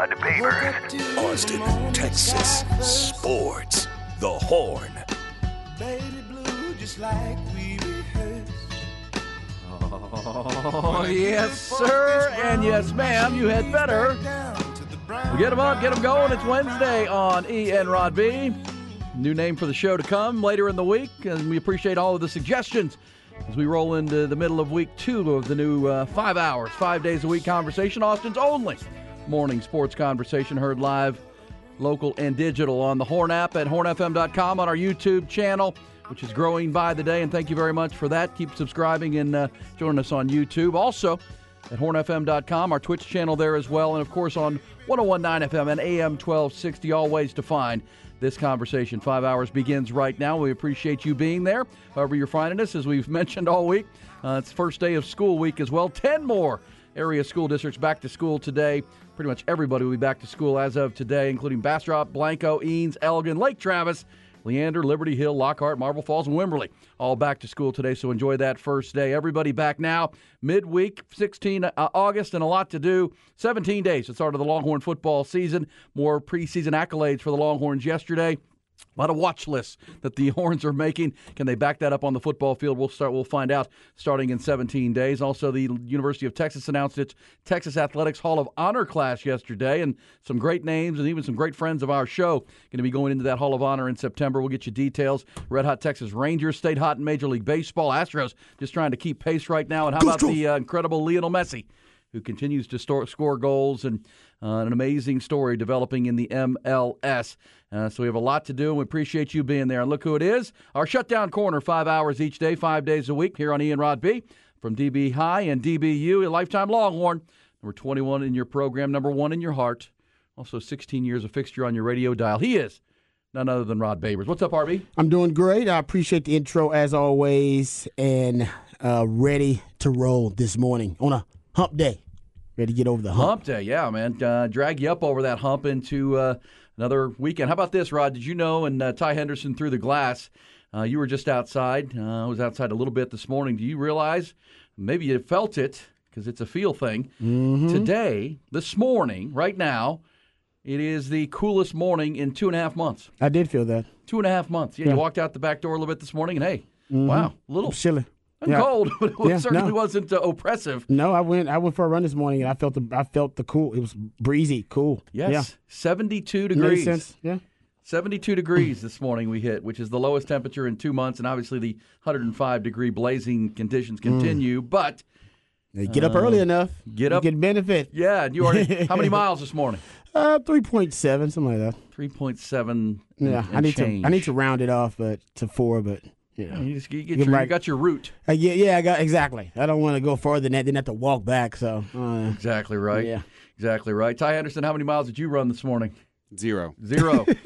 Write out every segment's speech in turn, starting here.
Rod Babers. Austin, Texas. Sports. The Horn. Baby blue, just like we rehearsed. Oh, yes, sir, and yes, ma'am. You had better. Well, get them up, get them going. It's Wednesday on E and Rod B. New name for the show to come later in the week, and we appreciate all of the suggestions as we roll into the middle of week two of the new uh, five hours, five days a week conversation. Austin's only morning sports conversation heard live, local, and digital on the Horn app at hornfm.com on our YouTube channel, which is growing by the day. And thank you very much for that. Keep subscribing and uh, joining us on YouTube. Also, at hornfm.com, our Twitch channel there as well, and of course on 1019 FM and AM 1260, Always to find this conversation. Five hours begins right now. We appreciate you being there, however you're finding us, as we've mentioned all week. Uh, it's first day of school week as well. 10 more area school districts back to school today. Pretty much everybody will be back to school as of today, including Bastrop, Blanco, Eanes, Elgin, Lake Travis, Leander, Liberty Hill, Lockhart, Marble Falls, and Wimberley all back to school today. So enjoy that first day. Everybody back now, midweek, 16 uh, August, and a lot to do. 17 days to start of the Longhorn football season. More preseason accolades for the Longhorns yesterday. A lot of watch lists that the Horns are making. Can they back that up on the football field? We'll start. We'll find out starting in 17 days. Also, the University of Texas announced its Texas Athletics Hall of Honor class yesterday, and some great names and even some great friends of our show going to be going into that Hall of Honor in September. We'll get you details. Red Hot Texas Rangers stayed hot in Major League Baseball. Astros just trying to keep pace right now. And how about the uh, incredible Lionel Messi? who continues to store, score goals and uh, an amazing story developing in the MLS. Uh, so we have a lot to do, and we appreciate you being there. And look who it is our shutdown corner, five hours each day, five days a week here on Ian Rod B from DB High and DBU, a lifetime Longhorn. Number 21 in your program, number one in your heart. Also 16 years of fixture on your radio dial. He is none other than Rod Babers. What's up, RB? I'm doing great. I appreciate the intro as always, and uh, ready to roll this morning on a hump day. Ready to get over the hump. Hump day, yeah, man. Uh, drag you up over that hump into uh, another weekend. How about this, Rod? Did you know? And uh, Ty Henderson through the glass. Uh, you were just outside. Uh, I was outside a little bit this morning. Do you realize? Maybe you felt it because it's a feel thing. Mm-hmm. Today, this morning, right now, it is the coolest morning in two and a half months. I did feel that. Two and a half months. Yeah, Yeah. you walked out the back door a little bit this morning, and hey, wow, a little Chilly. And Yeah. cold, but it Yeah, certainly no. wasn't uh, oppressive. No, I went. I went for a run this morning, and I felt the. I felt the cool. It was breezy, cool. Yes, Yeah. 72 Makes degrees. sense. Yeah. 72 degrees this morning we hit, which is the lowest temperature in two months, and obviously the 105 degree blazing conditions continue. But You get up early enough. Uh, get you up- Get benefit. yeah, and you already how many miles this morning? Uh, three point seven, something like that. 3.7. Yeah, and I need change. to. I need to round it off, but to four. But yeah, You, just, you, get You're your, you got your route. Uh, yeah, yeah. I got exactly. I don't want to go farther than that. Then have to walk back. So uh, Exactly right. Yeah. Exactly right. Ty Anderson, how many miles did you run this morning? Zero. Zero.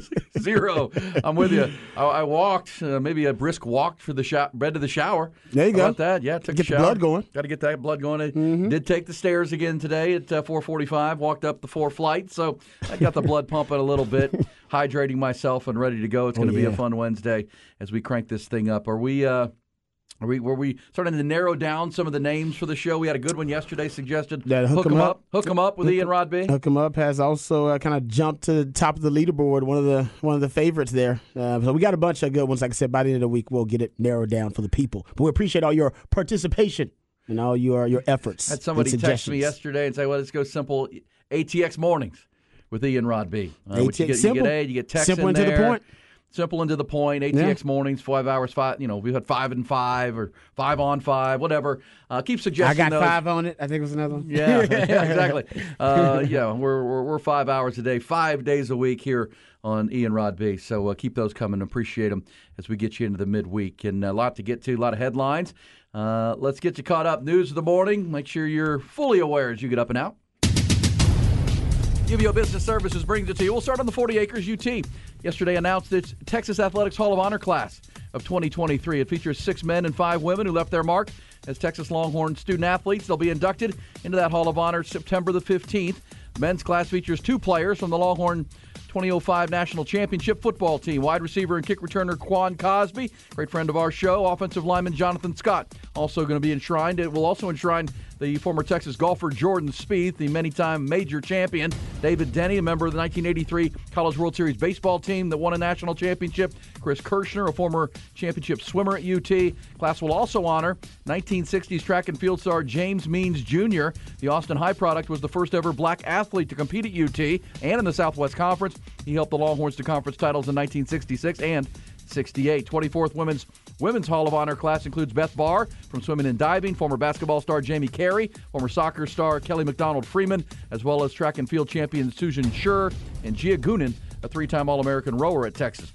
Zero. I'm with you. I, I walked, uh, maybe a brisk walk for the sho- bed to the shower. There you How go. About that, yeah. Took Get a the shower. blood going. Got to get that blood going. I Mm-hmm. did take the stairs again today at uh, 4:45. Walked up the four flights, so I got the blood pumping a little bit, hydrating myself and ready to go. It's going to be a Oh, fun Wednesday as we crank this thing up. Are we? Uh, are we, were we starting to narrow down some of the names for the show? We had a good one yesterday. Suggested That hook 'em 'em up. hook 'em up with Ian Rodby. Hook Hook 'em up has also uh, kind of jumped to the top of the leaderboard. One of the one of the favorites there. Uh, so we got a bunch of good ones. Like I said, by the end of the week, we'll get it narrowed down for the people. But we appreciate all your participation and all your your efforts. Had somebody text me yesterday and say, "Well, let's go simple ATX mornings with Ian Rod B." Uh, which you, get, you simple. get A, you get text Simple in and to the point. Simple and to the point. ATX mornings, five hours, five. You know, we had five and five or five on five, whatever. Uh, keep I suggesting. got those. five on it. I think it was another one. Yeah, yeah, exactly. Uh, yeah, we're, we're we're five hours a day, five days a week here on Ian Rod B. So uh, keep those coming. Appreciate them as we get you into the midweek and a lot to get to, a lot of headlines. Uh, let's get you caught up. News of the morning. Make sure you're fully aware as you get up and out. UBEO Business Services brings it to you. We'll start on the 40 Acres UT. Yesterday announced its Texas Athletics Hall of Honor class of 2023. It features six men and five women who left their mark as Texas Longhorn student athletes. They'll be inducted into that Hall of Honor September the 15th. Men's class features two players from the Longhorn 2005 National Championship football team. Wide receiver and kick returner Quan Cosby, great friend of our show. Offensive lineman Jonathan Scott, also going to be enshrined. It will also enshrine the former Texas golfer Jordan Spieth, the many-time major champion. David Denny, a member of the 1983 College World Series baseball team that won a national championship. Chris Kirschner, a former championship swimmer at UT. Class will also honor 1960s track and field star James Means Jr. The Austin High product was the first ever black athlete to compete at UT and in the Southwest Conference. He helped the Longhorns to conference titles in 1966 and 68. 24th Women's Women's Hall of Honor class includes Beth Barr from swimming and diving, former basketball star Jamie Carey, former soccer star Kelly McDonald Freeman, as well as track and field champion Susan Schur and Gia Goonan, a three time All American rower at Texas.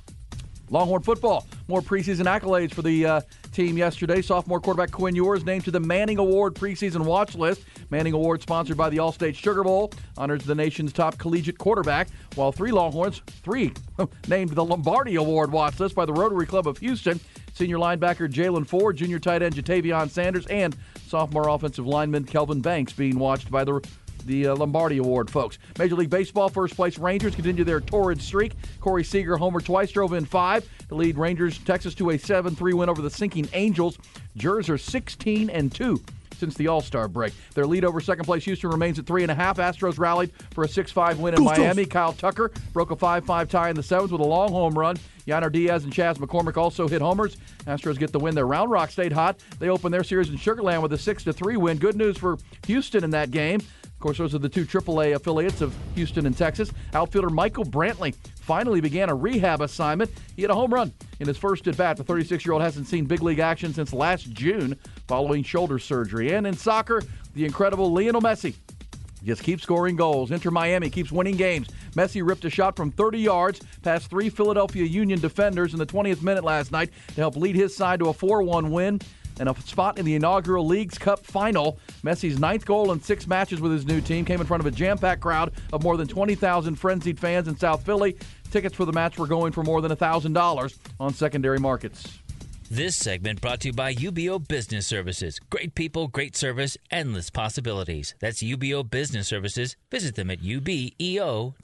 Longhorn football. More preseason accolades for the uh, team yesterday. Sophomore quarterback Quinn Ewers named to the Manning Award preseason watch list. Manning Award sponsored by the Allstate Sugar Bowl honors the nation's top collegiate quarterback, while three Longhorns, three, named the Lombardi Award watch list by the Rotary Club of Houston. Senior linebacker Jaylan Ford, junior tight end Ja'Tavion Sanders, and sophomore offensive lineman Kelvin Banks being watched by the the uh, Lombardi Award, folks. Major League Baseball first place Rangers continue their torrid streak. Corey Seager homer twice, drove in five to lead Rangers Texas to a 7-3 win over the sinking Angels. Jers are 16 and two since the All Star break. Their lead over second place Houston remains at three and a half. Astros rallied for a 6 5 win in Goose, Miami. Kyle Tucker broke a 5 5 tie in the seventh with a long home run. Yainer Diaz and Chas McCormick also hit homers. Astros get the win there. Round Rock stayed hot. They opened their series in Sugarland with a 6 3 win. Good news for Houston in that game. Course, those are the two AAA affiliates of Houston and Texas. Outfielder Michael Brantley finally began a rehab assignment. He had a home run in his first at bat. The 36 year old hasn't seen big league action since last June following shoulder surgery. And in soccer, the incredible Lionel Messi just keeps scoring goals. Inter Miami keeps winning games. Messi ripped a shot from 30 yards past three Philadelphia Union defenders in the 20th minute last night to help lead his side to a 4 1 win and a spot in the inaugural League's Cup final. Messi's ninth goal in six matches with his new team came in front of a jam packed crowd of more than 20,000 frenzied fans in South Philly. Tickets for the match were going for more than $1,000 on secondary markets. This segment brought to you by UBEO Business Services. Great people, great service, endless possibilities. That's UBEO Business Services. Visit them at ubeo.com.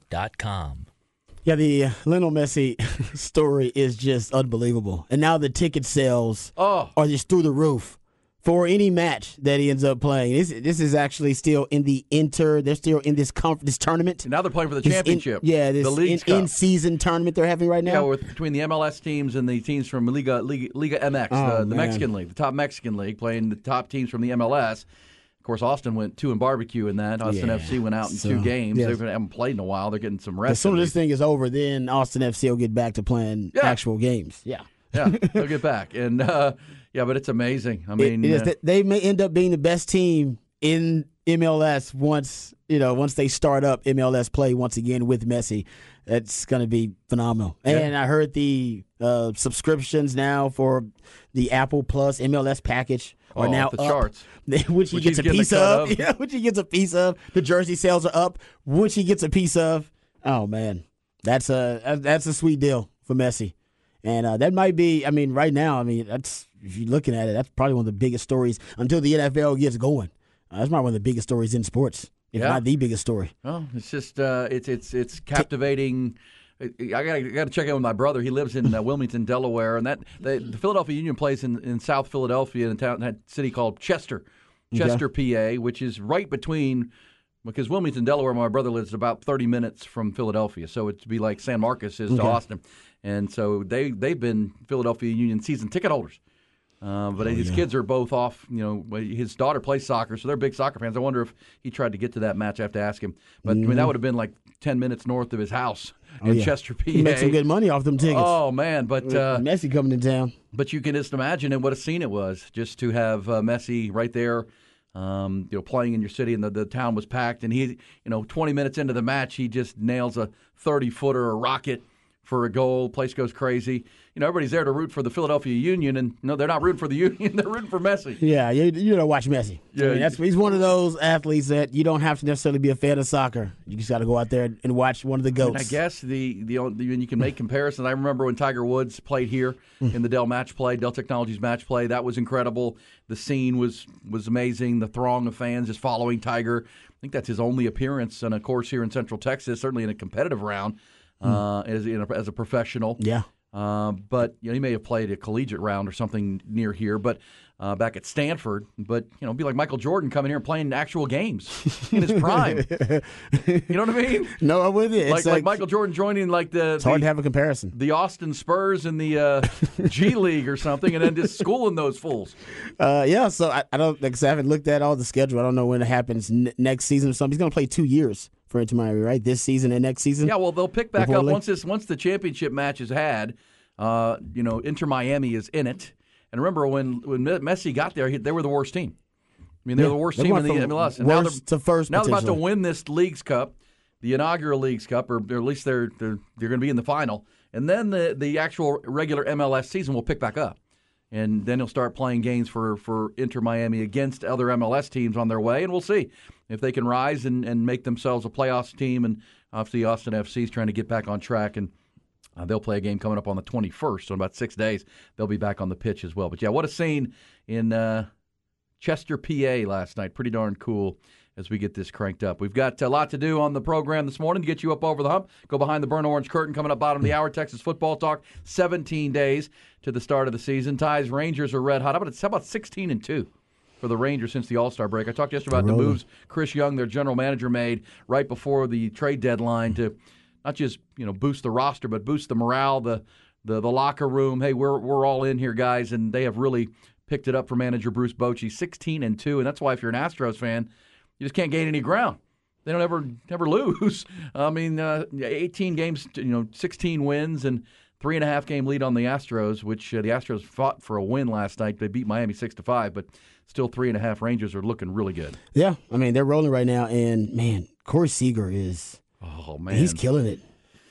Yeah, the Lionel Messi story is just unbelievable. And now the ticket sales Oh. are just through the roof for any match that he ends up playing. This this is actually still in the inter. They're still in this conf, this tournament. And now they're playing for the This in- championship. yeah, this the League's in, in season tournament they're having right now. Yeah, with, between the MLS teams and the teams from Liga Liga, Liga MX, Oh, the, the. Mexican league, the top Mexican league, playing the top teams from the MLS. Of course, Austin went two and barbecue in that. Austin Yeah, FC went out in so, two games. yes. They haven't played in a while. They're getting some rest. as soon as this thing is over, then Austin FC will get back to playing Yeah. actual games. Yeah. yeah, they'll get back. And uh, yeah, but it's amazing. I mean, it is uh, they may end up being the best team in MLS once you know once they start up MLS play once again with Messi. That's going to be phenomenal. And I heard the uh, subscriptions now for the Apple Plus MLS package are Oh, now the up, charts. which he Which gets a piece of. of. Yeah, which he gets a piece of. The jersey sales are up, which he gets a piece of. Oh man, that's a that's a sweet deal for Messi. And uh, that might be, I mean, right now, I mean, that's if you're looking at it, that's probably one of the biggest stories until the NFL gets going. Uh, that's probably one of the biggest stories in sports, if Yeah. not the biggest story. Well, it's just uh, it's it's it's captivating. I got I got to check in with my brother. He lives in uh, Wilmington, Delaware, and that the, the Philadelphia Union plays in, in South Philadelphia in a town that city called Chester, Chester, PA, which is right between because Wilmington, Delaware, where my brother lives, is about thirty minutes from Philadelphia, so it'd be like San Marcos is to Austin, and so they they've been Philadelphia Union season ticket holders. Uh, but his kids are both off. You know, his daughter plays soccer, so they're big soccer fans. I wonder if he tried to get to that match. I have to ask him. But I mean, that would have been like ten minutes north of his house in yeah. Chester, PA. He make some good money off them tickets. Oh man, but uh, Messi coming to town. but you can just imagine and what a scene it was just to have uh, Messi right there, um, you know, playing in your city, and the, the town was packed. And he, you know, 20 minutes into the match, he just nails a 30 footer, a rocket for a goal. Place goes crazy. You know, everybody's there to root for the Philadelphia Union, and no, they're not rooting for the Union; they're rooting for Messi. Yeah, you, you don't watch Messi. Yeah, I mean, that's, he's one of those athletes that you don't have to necessarily be a fan of soccer. You just got to go out there and watch one of the goats. I guess the the only- you can make comparisons. I remember when Tiger Woods played here mm. in the Dell match play, Dell Technologies match play. That was incredible. The scene was was amazing. The throng of fans just following Tiger. I think that's his only appearance on a course here in Central Texas, certainly in a competitive round uh, as in a, as a professional. Yeah. Uh, but you know, he may have played a collegiate round or something near here, but uh, back at Stanford. But you know, be like Michael Jordan coming here and playing actual games in his prime. you know what I mean? No, I'm with you. It's like, like Michael Jordan joining like the It's hard to have a comparison. the Austin Spurs in the uh, G League or something, and then just schooling those fools. Uh, yeah, so I, I don't like I, I haven't looked at all the schedule. I don't know when it happens n- next season or something. He's going to play two years for Inter Miami, right? This season and next season. Yeah, well, they'll pick back up once this once the championship match is had. Uh, you know, Inter Miami is in it, and remember when when Messi got there, he, they were the worst team. I mean, they were Yeah, the worst team in the MLS. And now they're, to first, Now they're about to win this League's Cup, the inaugural League's Cup, or, or at least they're they're they're going to be in the final, and then the the actual regular MLS season will pick back up. And then he'll start playing games for, for Inter Miami against other MLS teams on their way, and we'll see if they can rise and, and make themselves a playoffs team. And obviously, Austin FC is trying to get back on track, and uh, they'll play a game coming up on the 21st. So in about six days, they'll be back on the pitch as well. But yeah, what a scene in uh, Chester, PA last night. Pretty darn cool as we get this cranked up. We've got a lot to do on the program this morning to get you up over the hump. Go behind the burnt orange curtain coming up bottom of the hour. Texas football talk. 17 days to the start of the season. Ties Rangers are red hot. How about, how about 16 and 2? For the Rangers since the All Star break. I talked yesterday about the moves Chris Young, their general manager, made right before the trade deadline to not just you know boost the roster, but boost the morale, the the, the locker room. Hey, we're we're all in here, guys, and they have really picked it up for manager Bruce Bochy, sixteen and two, and that's why if you're an Astros fan, you just can't gain any ground. They don't ever never lose. I mean, uh, 18 games, you know, 16 wins and three and a half game lead on the Astros, which uh, the Astros fought for a win last night. They beat Miami six to five, but still three and a half. Rangers are looking really good. Yeah, I mean they're rolling right now, and man, Corey Seager is Oh man, he's killing it.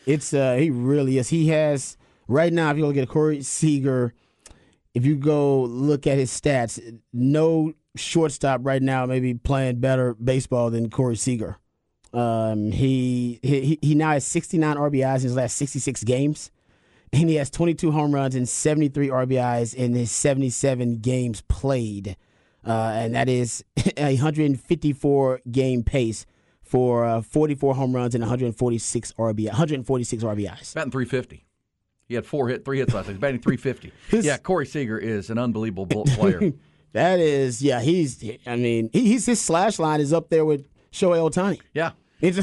It's uh he really is. He has right now. If you look at Corey Seager, if you go look at his stats, no shortstop right now maybe playing better baseball than Corey Seager. Um, he he he now has 69 RBIs in his last 66 games, and he has 22 home runs and 73 RBIs in his 77 games played, uh, and that is a 154 game pace for uh, 44 home runs and 146 RBI, 146 RBIs. batting 350. He had four hit, three hits last night. He's batting 350. yeah, Corey Seager is an unbelievable player. That is, yeah, he's. I mean, he, he's his slash line is up there with Shohei Ohtani. yeah. It's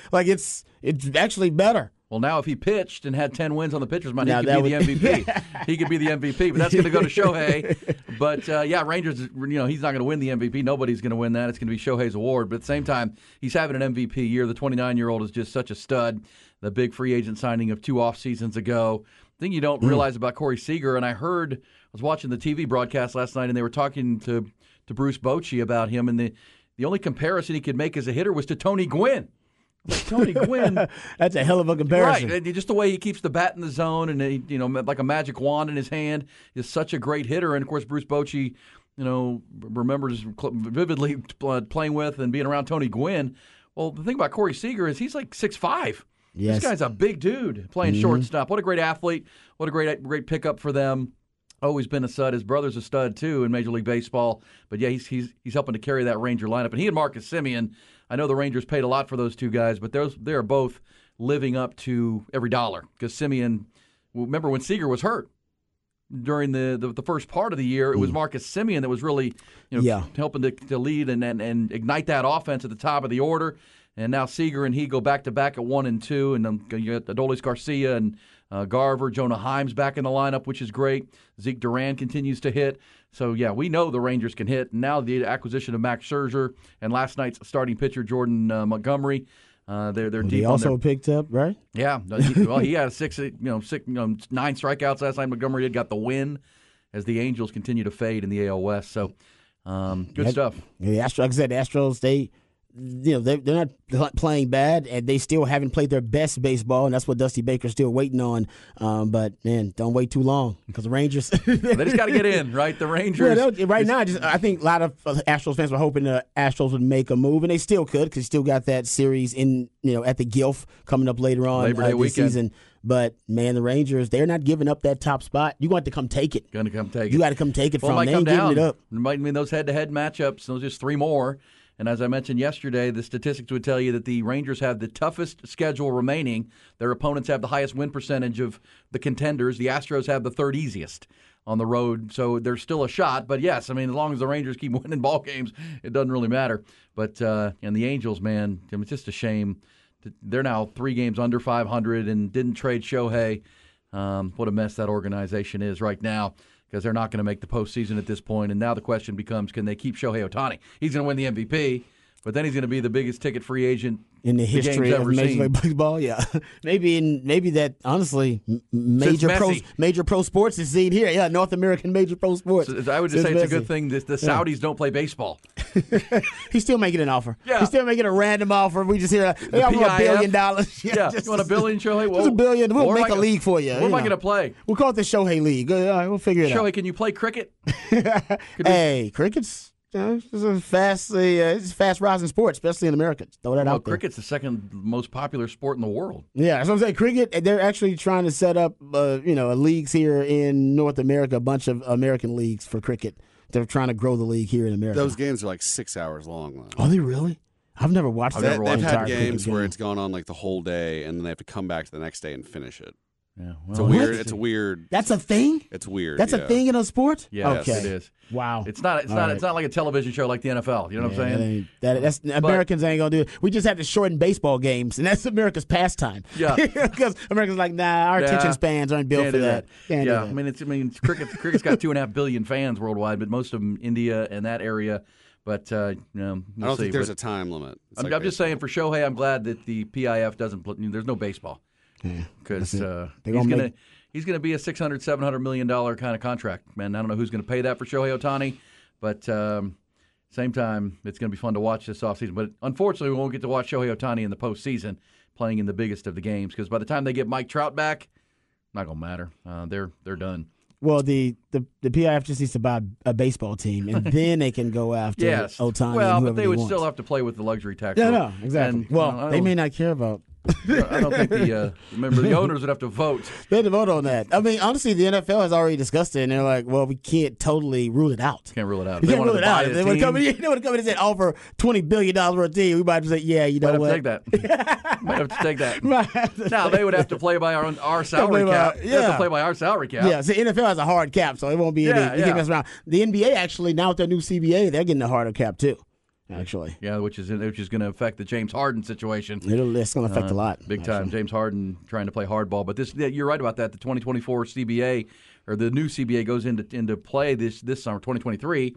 like it's it's actually better. Well, now if he pitched and had 10 wins on the pitcher's mound, he Now could be the would- MVP. he could be the MVP, but that's going to go to Shohei. But uh, yeah, Rangers, you know, he's not going to win the MVP. Nobody's going to win that. It's going to be Shohei's award. But at the same time, he's having an MVP year. The 29 year old is just such a stud. The big free agent signing of two off seasons ago. thing you don't realize about Corey Seager, and I heard, I was watching the TV broadcast last night, and they were talking to, to Bruce Bochy about him, and the, the only comparison he could make as a hitter was to Tony Gwynn. Like Tony Gwynn. That's a hell of a comparison. Right, just the way he keeps the bat in the zone, and he, you know, like a magic wand in his hand, is such a great hitter. And of course, Bruce Bochy, you know, remembers vividly uh, playing with and being around Tony Gwynn. Well, the thing about Corey Seager is he's like six five. Yes. This guy's a big dude playing shortstop. What a great athlete! What a great great pickup for them. Always been a stud. His brother's a stud too in Major League Baseball. But yeah, he's he's he's helping to carry that Ranger lineup. And he and Marcus Semien. I know the Rangers paid a lot for those two guys, but those they are both living up to every dollar. Because Semien, remember when Seager was hurt during the, the the first part of the year, it was Marcus Semien that was really you know Yeah. helping to, to lead and, and and ignite that offense at the top of the order. And now Seager and he go back to back at one and two, and then you got Adolis Garcia and uh, Garver, Jonah Heim's back in the lineup, which is great. Zeke Duran continues to hit. So yeah, we know the Rangers can hit. Now the acquisition of Max Scherzer and last night's starting pitcher Jordan uh, Montgomery. Uh, they're they're He deep also their picked up right. yeah. well, he had six, you know, six, you know, nine strikeouts last night. Montgomery had got the win as the Angels continue to fade in the AL West. So, um, good That- stuff. Yeah, the Astros, like I said, the Astros, they, you know, they, they're not playing bad, and they still haven't played their best baseball, and that's what Dusty Baker's still waiting on. Um, but man, don't wait too long because the Rangers. They just got to get in, right? The Rangers. Yeah, right now, just, I think a lot of uh, Astros fans were hoping the Astros would make a move, and they still could because still got that series in you know at the Gilf coming up later on Labor uh, this weekend. season. But man, the Rangers they're not giving up that top spot. You want to come take it. Going to come take it. You got to come take it Well, from. They ain't giving it up. It might mean those head-to-head matchups. Those just three more. And as I mentioned yesterday, the statistics would tell you that the Rangers have the toughest schedule remaining. Their opponents have the highest win percentage of the contenders. The Astros have the third easiest on the road, so there's still a shot. But yes, I mean, as long as the Rangers keep winning ball games, it doesn't really matter. But uh, and the Angels, man, it's just a shame. They're now three games under 500 and didn't trade Shohei. Um, what a mess that organization is right now because they're not going to make the postseason at this point. And now the question becomes, can they keep Shohei Ohtani? He's going to win the MVP, but then he's going to be the biggest ticket free agent in the history of Major seen. League Baseball. Yeah, maybe in maybe that honestly major pro major pro sports is seen here. Yeah, North American major pro sports. So I would just Since say it's a good thing that the Saudis don't play baseball. He's still making an offer. Yeah. he's still making a random offer. We just hear uh, they offer a billion dollars. Yeah, just- you want a billion, Shohei? Just a billion. We'll make I a league for you. You am I going to play? We'll call it the Shohei League. All right, we'll figure it Shohei, out. Shohei, can you play cricket? We- Hey, cricket's. You know, it's a fast, uh, it's a fast rising sport, especially in America. Throw that Well, out there. cricket's the second most popular sport in the world. Yeah, that's what I'm saying. Cricket, they're actually trying to set up, uh, you know, leagues here in North America, a bunch of American leagues for cricket. They're trying to grow the league here in America. Those games are like six hours long. Though. Are they really? I've never watched I've that. never They, watched have had cricket games game. where it's gone on like the whole day, and then they have to come back to the next day and finish it. Yeah, It's a well, weird. It's a weird. That's a thing. It's weird. That's yeah. a thing in a sport. Yeah, okay. it is. Wow. It's not. It's All not. right. It's not like a television show like the NFL. You know what I'm saying? ain't- that- that's Americans ain't gonna do it. We just have to shorten baseball games, and that's America's pastime. Yeah. because Americans like, nah, our Yeah. attention spans aren't built Can't for do that. Can't do yeah, that. I mean, it's. I mean, cricket. Cricket's got two and a half billion fans worldwide, but most of them India and that area. But uh, you know, we'll I don't see. think there's But a time limit. It's I'm, like I'm just saying for Shohei, I'm glad that the PIF doesn't. Put, there's no baseball because uh, he's gonna gonna make- he's gonna be a 600, 700 million dollar kind of contract. Man, I don't know who's gonna pay that for Shohei Ohtani, but. Um, same time, it's going to be fun to watch this offseason. But unfortunately, we won't get to watch Shohei Ohtani in the postseason playing in the biggest of the games because by the time they get Mike Trout back, not going to matter. Uh, they're they're done. Well, the, the the PIF just needs to buy a baseball team, and then they can go after Yes. Ohtani. well, but they would still have to play with the luxury tax. Yeah, no, exactly. And, well, you know, they may not care about. I don't think the uh, remember the owners would have to vote. They had to vote on that. I mean, honestly, the NFL has already discussed it, and they're like, "Well, we can't totally rule it out. Can't rule it out. They can't rule it out. If they would come in, they would come in and say offer twenty billion dollars a team. We might just say, "Yeah, you know Might what? take that. Might have to take that. Might have to Now they would have to play by our our salary by- cap. They have yeah. to play by our salary cap. Yeah, see, NFL has a hard cap, so it won't be any. Yeah, you yeah. can't mess around. The NBA actually now with their new CBA, they're getting a harder cap too. Actually, Yeah, which is which is going to affect the James Harden situation. It'll, it's going to affect a lot. Uh, Big time. James Harden trying to play hardball, but this yeah, you're right about that. The 2024 CBA or the new CBA goes into into play this this summer 2023,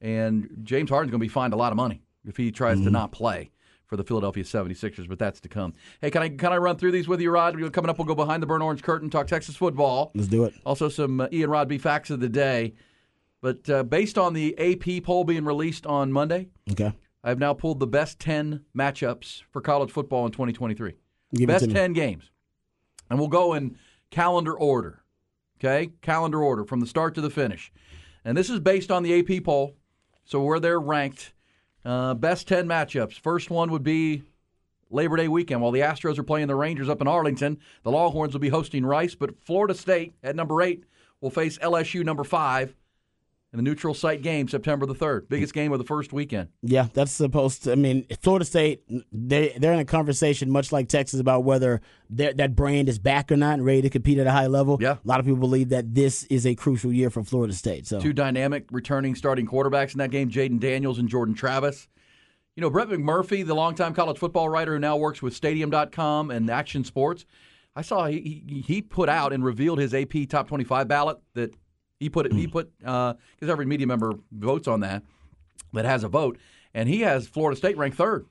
and James Harden's going to be fined a lot of money if he tries Mm-hmm. to not play for the Philadelphia 76ers, but that's to come. Hey, can I can I run through these with you, Rod? We're coming up, we'll go behind the burnt orange curtain, talk Texas football. Let's do it. Also, some uh, Ian Rod B facts of the day. But uh, based on the AP poll being released on Monday, Okay, I've now pulled the best 10 matchups for college football in 2023. Give best 10 games. And we'll go in calendar order. Okay? Calendar order from the start to the finish. And this is based on the AP poll, so where they're ranked. Uh, best 10 matchups. First one would be Labor Day weekend. While the Astros are playing the Rangers up in Arlington, the Longhorns will be hosting Rice, but Florida State at number eight will face LSU number five in the neutral site game September the 3rd. Biggest game of the first weekend. Yeah, that's supposed to. I mean, Florida State they they're in a conversation much like Texas about whether that brand is back or not and ready to compete at a high level. Yeah. a lot of people believe that this is a crucial year for Florida State. So Two dynamic returning starting quarterbacks in that game, Jayden Daniels and Jordan Travis. You know, Brett McMurphy, the longtime college football writer who now works with Stadium.com and Action Sports, I saw he, he, he put out and revealed his AP top 25 ballot that he put it, he put, because every media member votes on that, that has a vote, and he has Florida State ranked third.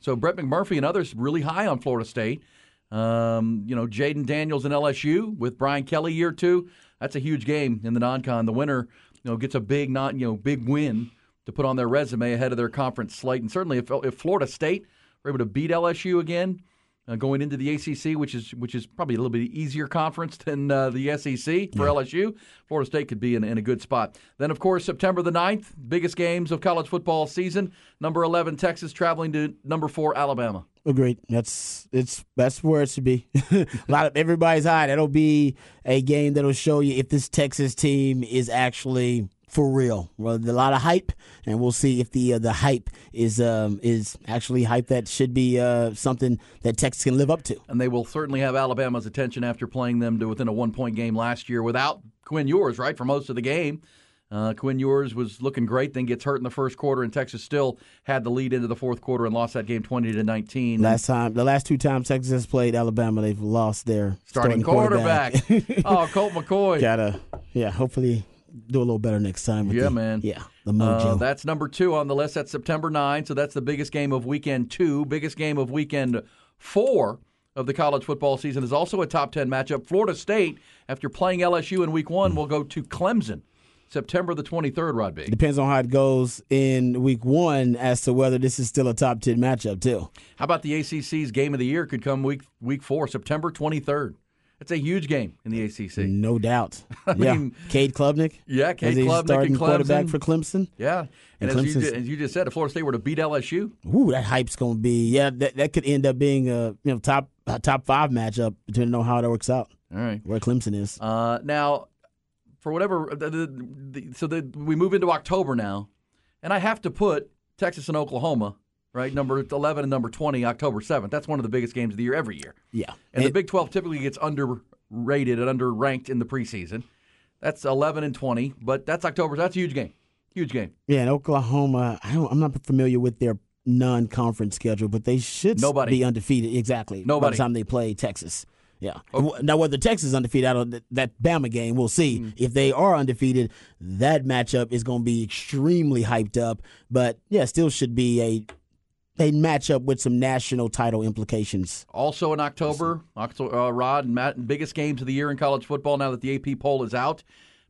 So Brett McMurphy and others really high on Florida State. Um, you know, Jayden Daniels and LSU with Brian Kelly year two. That's a huge game in the non-con. The winner, you know, gets a big non, you know, big win to put on their resume ahead of their conference slate. And certainly, if, if Florida State were able to beat LSU again, uh, going into the ACC, which is which is probably a little bit easier conference than uh, the SEC for LSU. Florida State could be in, in a good spot. Then, of course, September the 9th, biggest games of college football season. Number 11, Texas traveling to number 4, Alabama. Agreed. That's it's that's where it should be. a lot of everybody's high. That'll be a game that'll show you if this Texas team is actually for real. Well, a lot of hype, and we'll see if the uh, the hype is um, is actually hype that should be uh, something that Texas can live up to. And they will certainly have Alabama's attention after playing them to within a one point game last year without Quinn Ewers, right, for most of the game. Uh, Quinn Ewers was looking great, then gets hurt in the first quarter, and Texas still had the lead into the fourth quarter and lost that game twenty to nineteen. Last time, the last two times Texas has played Alabama, they've lost their starting, starting quarterback. oh, Colt McCoy. Gotta, yeah. Hopefully, do a little better next time. with Yeah, the- man. Yeah, the mojo. Uh, that's number two on the list. That's September 9, so that's the biggest game of weekend two. Biggest game of weekend four of the college football season is also a top 10 matchup. Florida State, after playing LSU in week one, will go to Clemson September the 23rd, Rod B. Depends on how it goes in week one as to whether this is still a top ten matchup too. How about the ACC's game of the year could come week week four, September 23rd? It's a huge game in the ACC. No doubt. yeah, mean- Cade Klubnik. Yeah, Cade Klubnik starting and quarterback for Clemson. Yeah. And, And as, you, as you just said, if Florida State were to beat LSU, Ooh, that hype's gonna be yeah. That that could end up being a you know top a top five matchup depending on how that works out. all right. Where Clemson is. Uh, now, for whatever, the, the, the, so the, we move into October now, and I have to put Texas and Oklahoma, right, number 11 and number 20, October 7th. That's one of the biggest games of the year every year. Yeah, And the It- Big 12 typically gets underrated and underranked in the preseason. That's 11 and 20, but that's October. That's a huge game. Huge game. Yeah, and Oklahoma. I don't, I'm not familiar with their non-conference schedule, but they should Nobody. be undefeated. Exactly. By Nobody. the time they play Texas. Yeah. Now, whether Texas is undefeated of th- that Bama game, we'll see. Mm. If they are undefeated, that matchup is going to be extremely hyped up. But yeah, still should be a a matchup with some national title implications. Also in October, Octo- uh, Rod and Matt, biggest games of the year in college football. Now that the AP poll is out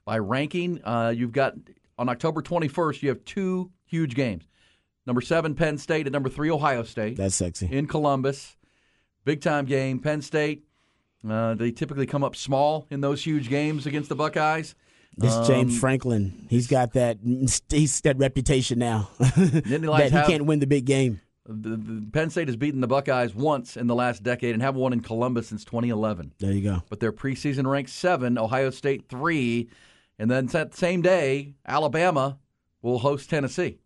by ranking, uh, you've got on October 21st, you have two huge games. Number seven, Penn State, and number three, Ohio State That's sexy. in Columbus. Big time game. Penn State, uh, they typically come up small in those huge games against the Buckeyes. This Um, James Franklin, he's got that he's that reputation now he that he can't win the big game. The, the Penn State has beaten the Buckeyes once in the last decade and haven't won in Columbus since 2011. There you go. but they're preseason ranked seven, Ohio State three, and then that same day, Alabama will host Tennessee,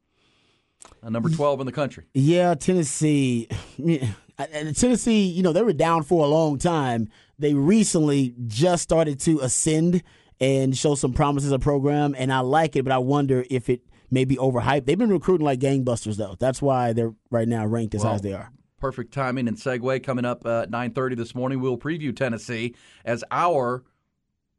number twelve in the country. Yeah, Tennessee. and Tennessee, you know, they were down for a long time. They recently just started to ascend and show some promise as a program, and I like it, but I wonder if it may be overhyped. They've been recruiting like gangbusters, though. That's why they're right now ranked as high as they are. Perfect timing and segue coming up uh, at nine thirty this morning. We'll preview Tennessee as our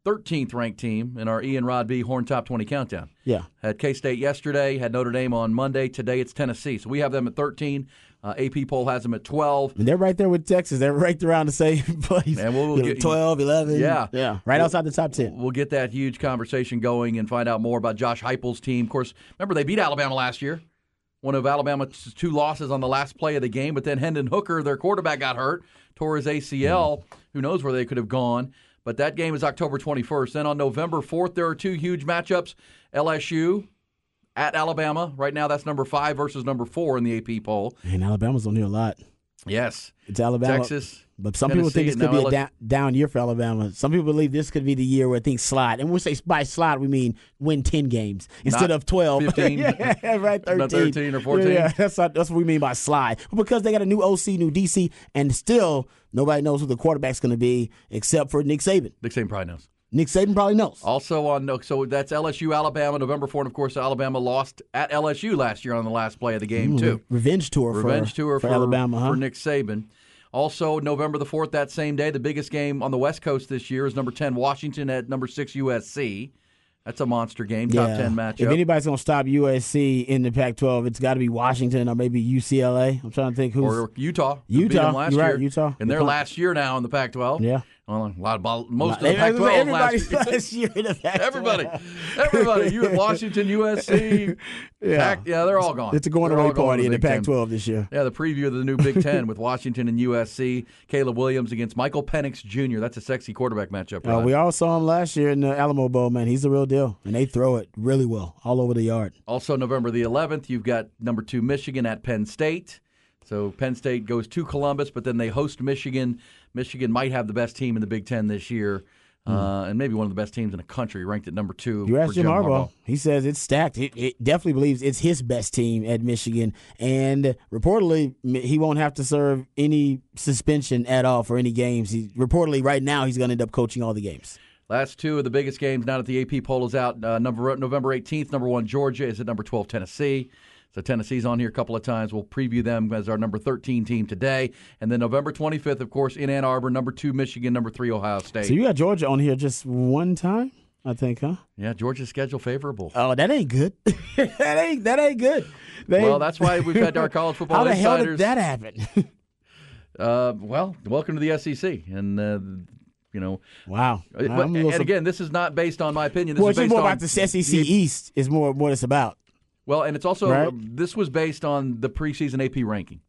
thirteenth ranked team in our Ian Rod B Horn Top Twenty Countdown. Yeah. Had K State yesterday, had Notre Dame on Monday. Today it's Tennessee, so we have them at thirteen. Uh, AP poll has them at twelve. And they're right there with Texas. They're right around the same place. And we'll know, get- 12, 11. Yeah. Yeah. Right outside the top 10. We'll get that huge conversation going and find out more about Josh Heupel's team. Of course, remember they beat Alabama last year. One of Alabama's two losses on the last play of the game, but then Hendon Hooker, their quarterback, got hurt, tore his ACL. Who knows where they could have gone? But that game is October 21st. Then on November 4th, there are two huge matchups: LSU at Alabama. Right now, that's number five versus number four in the AP poll. And Alabama's on here a lot. Yes, It's Alabama. Texas. But some people think Tennessee, this could be a down, down year for Alabama. Some people believe this could be the year where things slide. And when we say by slide, we mean win 10 games instead Not of 12. 15. yeah, right, 13. Not 13 or 14. Yeah, yeah, that's, what- that's what we mean by slide. But because they got a new OC, new DC, and still nobody knows who the quarterback's going to be except for Nick Saban. Nick Saban probably knows. Nick Saban probably knows. Also on so that's LSU Alabama November 4 and of course Alabama lost at LSU last year on the last play of the game too. Revenge tour Revenge for, tour for, for Alabama, huh? for Nick Saban. Also November the 4th that same day the biggest game on the West Coast this year is number 10 Washington at number 6 USC. That's a monster game, top Yeah. ten If anybody's going to stop USC in the Pac-12, it's got to be Washington or maybe UCLA. I'm trying to think who's. or Utah. Utah. them last right, year. Utah. And their last year now in the Pac-12. Yeah. Well, a lot of ball, most of the Everybody- Pac-12 last year. last year in the Pac-12. Everybody, everybody. You at Washington, USC, Yeah. Pac, yeah, they're all gone. It's a going They're away party in the Big Pac-12 this year. Yeah, the preview of the new Big Ten with Washington and USC. Caleb Williams against Michael Penix Jr. That's a sexy quarterback matchup. Uh, we all saw him last year in the Alamo Bowl, man. He's the real deal, and they throw it really well all over the yard. Also, November the 11th, you've got number two Michigan at Penn State. So Penn State goes to Columbus, but then they host Michigan. Michigan might have the best team in the Big Ten this year, uh, and maybe one of the best teams in the country, ranked at number two. Hmm. You asked Jim Jim Harbaugh. He says it's stacked. He, he definitely believes it's his best team at Michigan, and reportedly he won't have to serve any suspension at all for any games. He reportedly right now he's going to end up coaching all the games. Last two of the biggest games now that the AP poll is out. Uh, number November 18th, number one Georgia is at number 12 Tennessee. So Tennessee's on here a couple of times. We'll preview them as our number 13 team today. And then November 25th, of course, in Ann Arbor, number two Michigan, number three Ohio State. So you got Georgia on here just one time, I think, huh? yeah, Georgia's schedule favorable. Oh, that ain't good. that ain't that ain't good. They- well, that's why we've had our college football how the hell did that happen? Uh, well, welcome to the SEC, and uh, you know, wow. uh, but, and sur- again, this is not based on my opinion. This well, is it's based more on about the SEC East. Is more what it's about. Well, and it's also Right. this was based on the preseason AP ranking.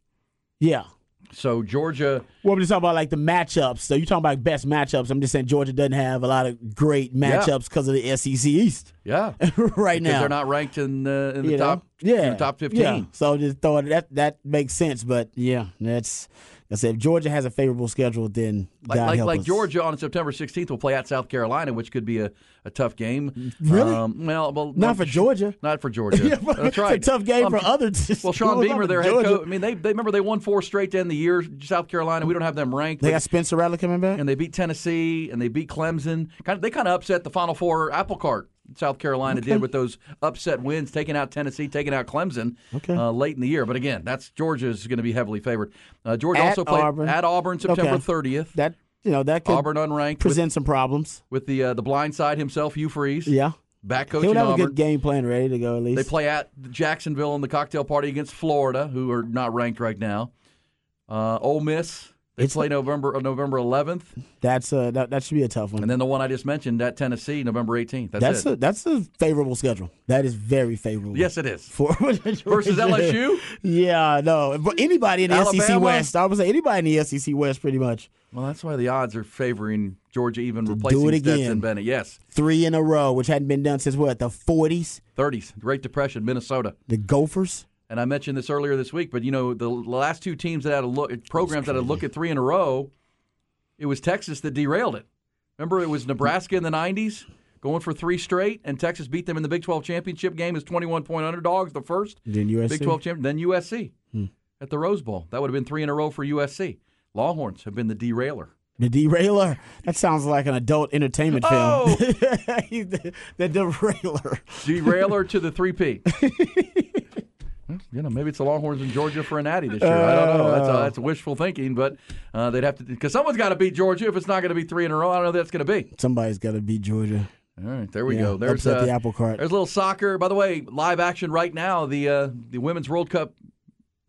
Yeah. So Georgia, Well, we're just talking about like the matchups. So you're talking about best matchups. I'm just saying Georgia doesn't have a lot of great matchups because of the SEC East yeah, right because now. they're not ranked in uh, in the you know? top, yeah, in the top fifteen. Yeah. So just throw it. That that makes sense. But yeah, that's. I said if Georgia has a favorable schedule, then Like, God like, help like us. Georgia on September 16th will play at South Carolina, which could be a, a tough game. Really? Um, well, well, Not for Georgia. Not for Georgia. Yeah, but That's right. It's a tough game Um, for other. Well, Shane Beamer, their for head coach. I mean, they, they remember they won four straight to end the year. South Carolina, we don't have them ranked. They but- got Spencer Rattler coming back. and they beat Tennessee and they beat Clemson. Kind of, they kind of upset the Final Four apple cart. South Carolina did with those upset wins, taking out Tennessee, taking out Clemson Okay. uh, late in the year. But again, that's Georgia's going to be heavily favored. Uh, Georgia At also played Auburn. at Auburn September Okay. 30th. that you know that could Auburn unranked present some problems. with the uh, the blind side himself, Hugh Freeze, Yeah, back he'll coaching have a good game plan ready to go at least. They play at Jacksonville in the cocktail party against Florida, who are not ranked right now. Uh, Ole Miss. They It's- play November uh, November 11th, That's uh that that should be a tough one. and then the one I just mentioned at Tennessee, November 18th. That's, that's it. a that's a favorable schedule. That is very favorable. yes, it is. For Versus LSU? Yeah, no. But anybody in the SEC West, I would say anybody in the SEC West, pretty much Well, that's why the odds are favoring Georgia, even replacing it again. Stetson Bennett. Yes, three in a row, which hadn't been done since what the 40s. 30s, Great Depression, Minnesota. The Gophers. And I mentioned this earlier this week, but you know the last two teams that had a look, programs that had a look at three in a row, it was Texas that derailed it. Remember, it was Nebraska in the '90s going for three straight, and Texas beat them in the Big 12 championship game as 21 point underdogs, the first Then USC. Big 12 champion, then USC hmm. at the Rose Bowl. That would have been three in a row for USC. Longhorns have been the derailer. The Derailer. That sounds like an adult entertainment Oh! film. the, the Derailer. Derailer to the three P. You know, maybe it's the Longhorns in Georgia for an Addy this year. I don't know. That's, uh, that's wishful thinking, but uh, they'd have to because someone's got to beat Georgia. If it's not going to be three in a row, I don't know who that's going to be. Somebody's got to beat Georgia. All right, there we Yeah, go. There's upset uh, the apple cart. There's a little soccer. By the way, live action right now. The uh, the Women's World Cup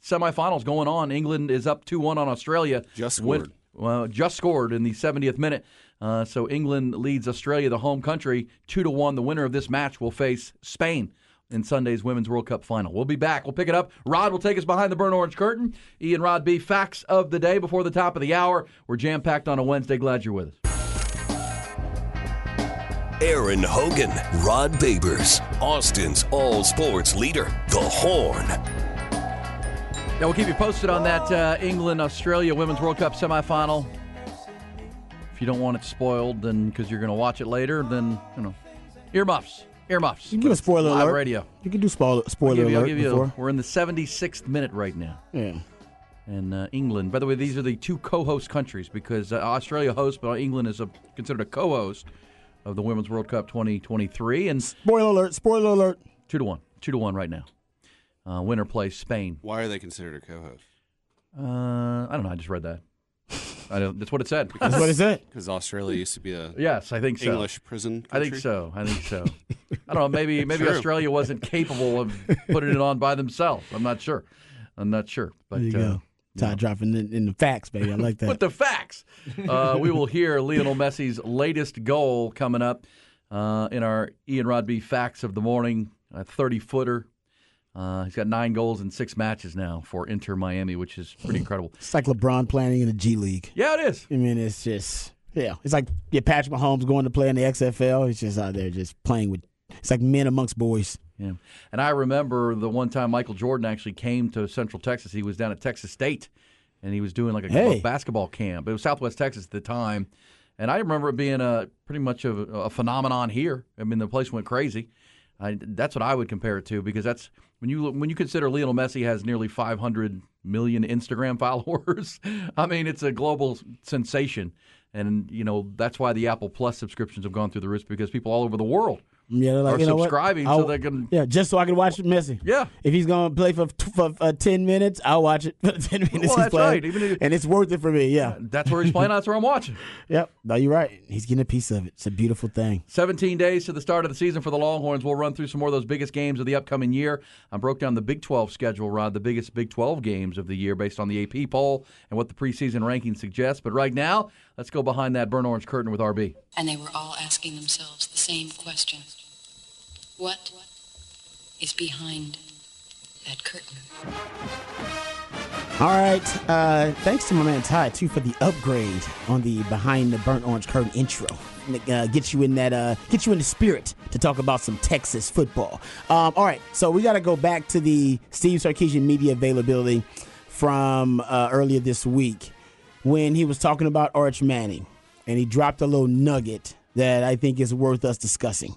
semifinals going on. England is up two one on Australia. Just Win- scored. well, just scored in the 70th minute. Uh, so England leads Australia, the home country, two to one. The winner of this match will face Spain in Sunday's Women's World Cup final. We'll be back. We'll pick it up. Rod will take us behind the burnt orange curtain. Ian Rod B. Facts of the day before the top of the hour. We're jam packed on a Wednesday. Glad you're with us. Aaron Hogan, Rod Babers, Austin's all sports leader, The Horn. Yeah, we'll keep you posted on that uh, England Australia Women's World Cup semifinal. If you don't want it spoiled, then because you're going to watch it later, then you know, earmuffs, earmuffs. You can give a spoiler Live alert. radio. You can do spoiler, I'll spoiler give you, I'll alert give you before. we're in the 76th minute right now, yeah. and uh, England. By the way, these are the two co-host countries because uh, Australia hosts, but England is a, considered a co-host of the Women's World Cup 2023, and Spoiler alert. Spoiler alert. two to one, two to one right now. Uh, winner plays Spain. Why are they considered a co-host? Uh, I don't know. I just read that. I don't, that's what it said. That's what it said. Because Australia used to be a yes, I think so. English prison. I think so. I think so. I don't know. Maybe maybe True. Australia wasn't capable of putting it on by themselves. I'm not sure. I'm not sure. But There you uh, go. Todd dropping in, in the facts, baby. I like that. with the facts, uh, we will hear Lionel Messi's latest goal coming up uh, in our Ian Rodby facts of the morning. A 30 footer. Uh, he's got nine goals in six matches now for Inter Miami, which is pretty incredible. it's like LeBron playing in the G League. Yeah, it is. I mean, it's just yeah. It's like yeah, Patrick Mahomes going to play in the XFL. He's just out there just playing with. It's like men amongst boys. Yeah. And I remember the one time Michael Jordan actually came to Central Texas. He was down at Texas State and he was doing like a Hey. basketball camp. It was Southwest Texas at the time. And I remember it being a pretty much a, a phenomenon here. I mean, the place went crazy. I, that's what I would compare it to because that's when you when you consider Lionel Messi has nearly 500 million Instagram followers. I mean, it's a global sensation, and you know that's why the Apple Plus subscriptions have gone through the roof because people all over the world Yeah, they're like are you know what? subscribing so I'll- they can Yeah, just so I can watch Messi. Yeah. If he's gonna play for for uh, ten minutes, I'll watch it for ten minutes. Well, he's that's playing. right. Even if- and it's worth it for me. Yeah. That's where he's playing. That's where I'm watching. Yep. No, you're right. He's getting a piece of it. It's a beautiful thing. 17 days to the start of the season for the Longhorns. We'll run through some more of those biggest games of the upcoming year. I broke down the Big 12 schedule, Rod, the biggest Big 12 games of the year based on the AP poll and what the preseason ranking suggests. But right now, let's go behind that burnt orange curtain with RB. And they were all asking themselves the same question What is behind that curtain? All right. Uh, thanks to my man Ty too for the upgrade on the behind the burnt orange curtain intro. Uh, get you in that. Uh, get you in the spirit to talk about some Texas football. Um, all right. So we got to go back to the Steve Sarkisian media availability from uh, earlier this week when he was talking about Arch Manning, and he dropped a little nugget that I think is worth us discussing.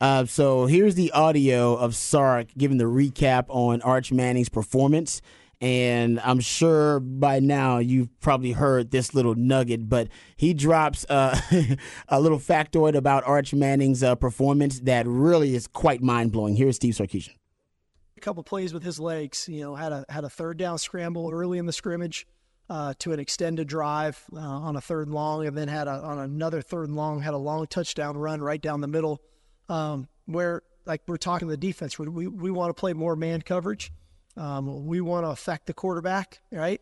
Uh, so here's the audio of Sark giving the recap on Arch Manning's performance. And I'm sure by now you've probably heard this little nugget, but he drops uh, a little factoid about Arch Manning's uh, performance that really is quite mind blowing. Here's Steve Sarkisian. a couple plays with his legs. You know, had a had a third down scramble early in the scrimmage uh, to an extended drive uh, on a third and long, and then had a, on another third and long had a long touchdown run right down the middle, um, where like we're talking the defense, we we, we want to play more man coverage. Um, we want to affect the quarterback, right?